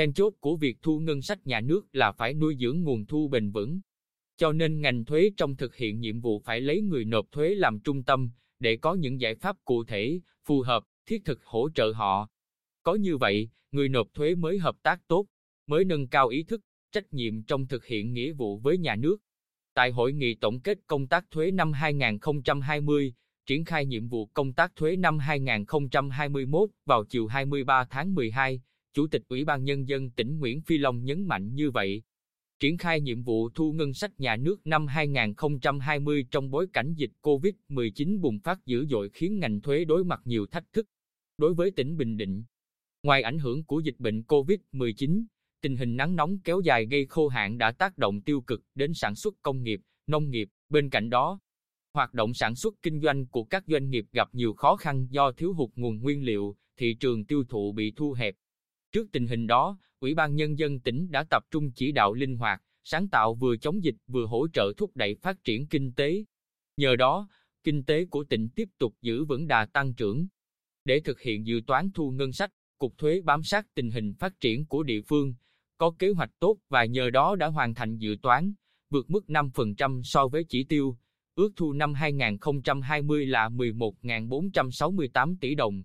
Then chốt của việc thu ngân sách nhà nước là phải nuôi dưỡng nguồn thu bền vững. Cho nên ngành thuế trong thực hiện nhiệm vụ phải lấy người nộp thuế làm trung tâm, để có những giải pháp cụ thể, phù hợp, thiết thực hỗ trợ họ. Có như vậy, người nộp thuế mới hợp tác tốt, mới nâng cao ý thức, trách nhiệm trong thực hiện nghĩa vụ với nhà nước. Tại hội nghị tổng kết công tác thuế năm 2020, triển khai nhiệm vụ công tác thuế năm 2021 vào chiều 23 tháng 12, Chủ tịch Ủy ban Nhân dân tỉnh Nguyễn Phi Long nhấn mạnh như vậy. Triển khai nhiệm vụ thu ngân sách nhà nước năm 2020 trong bối cảnh dịch COVID-19 bùng phát dữ dội khiến ngành thuế đối mặt nhiều thách thức. Đối với tỉnh Bình Định, ngoài ảnh hưởng của dịch bệnh COVID-19, tình hình nắng nóng kéo dài gây khô hạn đã tác động tiêu cực đến sản xuất công nghiệp, nông nghiệp. Bên cạnh đó, hoạt động sản xuất kinh doanh của các doanh nghiệp gặp nhiều khó khăn do thiếu hụt nguồn nguyên liệu, thị trường tiêu thụ bị thu hẹp. Trước tình hình đó, Ủy ban Nhân dân tỉnh đã tập trung chỉ đạo linh hoạt, sáng tạo vừa chống dịch vừa hỗ trợ thúc đẩy phát triển kinh tế. Nhờ đó, kinh tế của tỉnh tiếp tục giữ vững đà tăng trưởng. Để thực hiện dự toán thu ngân sách, Cục Thuế bám sát tình hình phát triển của địa phương, có kế hoạch tốt và nhờ đó đã hoàn thành dự toán, vượt mức 5% so với chỉ tiêu. Ước thu năm 2020 là 11.468 tỷ đồng.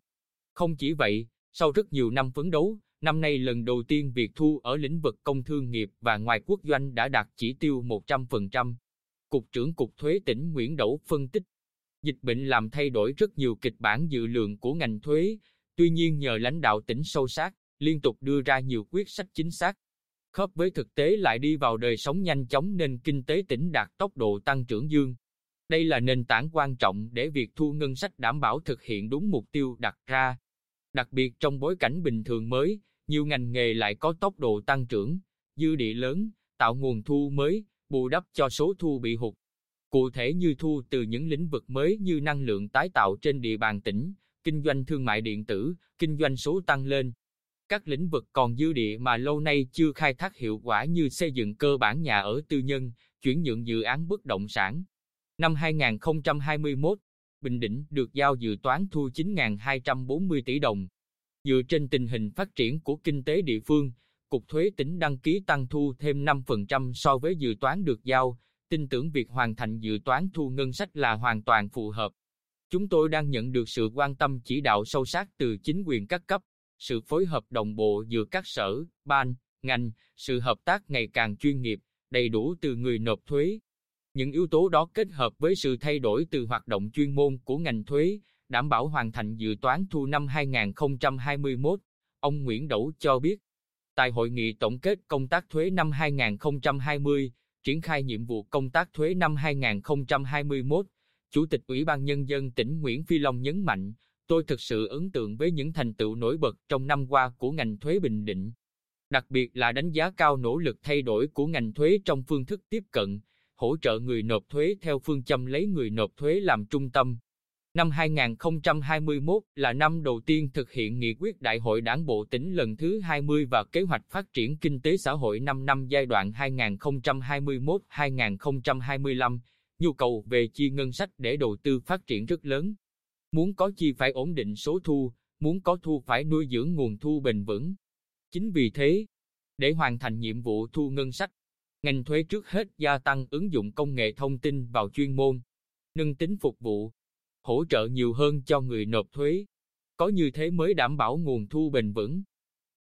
Không chỉ vậy, sau rất nhiều năm phấn đấu, năm nay lần đầu tiên việc thu ở lĩnh vực công thương nghiệp và ngoài quốc doanh đã đạt chỉ tiêu 100%. Cục trưởng Cục Thuế tỉnh Nguyễn Đẩu phân tích, dịch bệnh làm thay đổi rất nhiều kịch bản dự lượng của ngành thuế, tuy nhiên nhờ lãnh đạo tỉnh sâu sát, liên tục đưa ra nhiều quyết sách chính xác, khớp với thực tế lại đi vào đời sống nhanh chóng nên kinh tế tỉnh đạt tốc độ tăng trưởng dương. Đây là nền tảng quan trọng để việc thu ngân sách đảm bảo thực hiện đúng mục tiêu đặt ra. Đặc biệt trong bối cảnh bình thường mới, nhiều ngành nghề lại có tốc độ tăng trưởng, dư địa lớn, tạo nguồn thu mới, bù đắp cho số thu bị hụt. Cụ thể như thu từ những lĩnh vực mới như năng lượng tái tạo trên địa bàn tỉnh, kinh doanh thương mại điện tử, kinh doanh số tăng lên, các lĩnh vực còn dư địa mà lâu nay chưa khai thác hiệu quả như xây dựng cơ bản nhà ở tư nhân, chuyển nhượng dự án bất động sản. Năm 2021, Bình Định được giao dự toán thu 9.240 tỷ đồng. Dựa trên tình hình phát triển của kinh tế địa phương, Cục Thuế tỉnh đăng ký tăng thu thêm 5% so với dự toán được giao, tin tưởng việc hoàn thành dự toán thu ngân sách là hoàn toàn phù hợp. Chúng tôi đang nhận được sự quan tâm chỉ đạo sâu sát từ chính quyền các cấp, sự phối hợp đồng bộ giữa các sở, ban, ngành, sự hợp tác ngày càng chuyên nghiệp, đầy đủ từ người nộp thuế. Những yếu tố đó kết hợp với sự thay đổi từ hoạt động chuyên môn của ngành thuế, đảm bảo hoàn thành dự toán thu năm 2021, ông Nguyễn Đỗ cho biết. Tại hội nghị tổng kết công tác thuế năm 2020, triển khai nhiệm vụ công tác thuế năm 2021, Chủ tịch Ủy ban Nhân dân tỉnh Nguyễn Phi Long nhấn mạnh, Tôi thực sự ấn tượng với những thành tựu nổi bật trong năm qua của ngành thuế Bình Định. Đặc biệt là đánh giá cao nỗ lực thay đổi của ngành thuế trong phương thức tiếp cận, hỗ trợ người nộp thuế theo phương châm lấy người nộp thuế làm trung tâm. Năm 2021 là năm đầu tiên thực hiện nghị quyết Đại hội Đảng bộ tỉnh lần thứ 20 và kế hoạch phát triển kinh tế xã hội 5 năm giai đoạn 2021-2025. Nhu cầu về chi ngân sách để đầu tư phát triển rất lớn. Muốn có chi phải ổn định số thu, muốn có thu phải nuôi dưỡng nguồn thu bền vững. Chính vì thế, để hoàn thành nhiệm vụ thu ngân sách, ngành thuế trước hết gia tăng ứng dụng công nghệ thông tin vào chuyên môn, nâng tính phục vụ, hỗ trợ nhiều hơn cho người nộp thuế. Có như thế mới đảm bảo nguồn thu bền vững.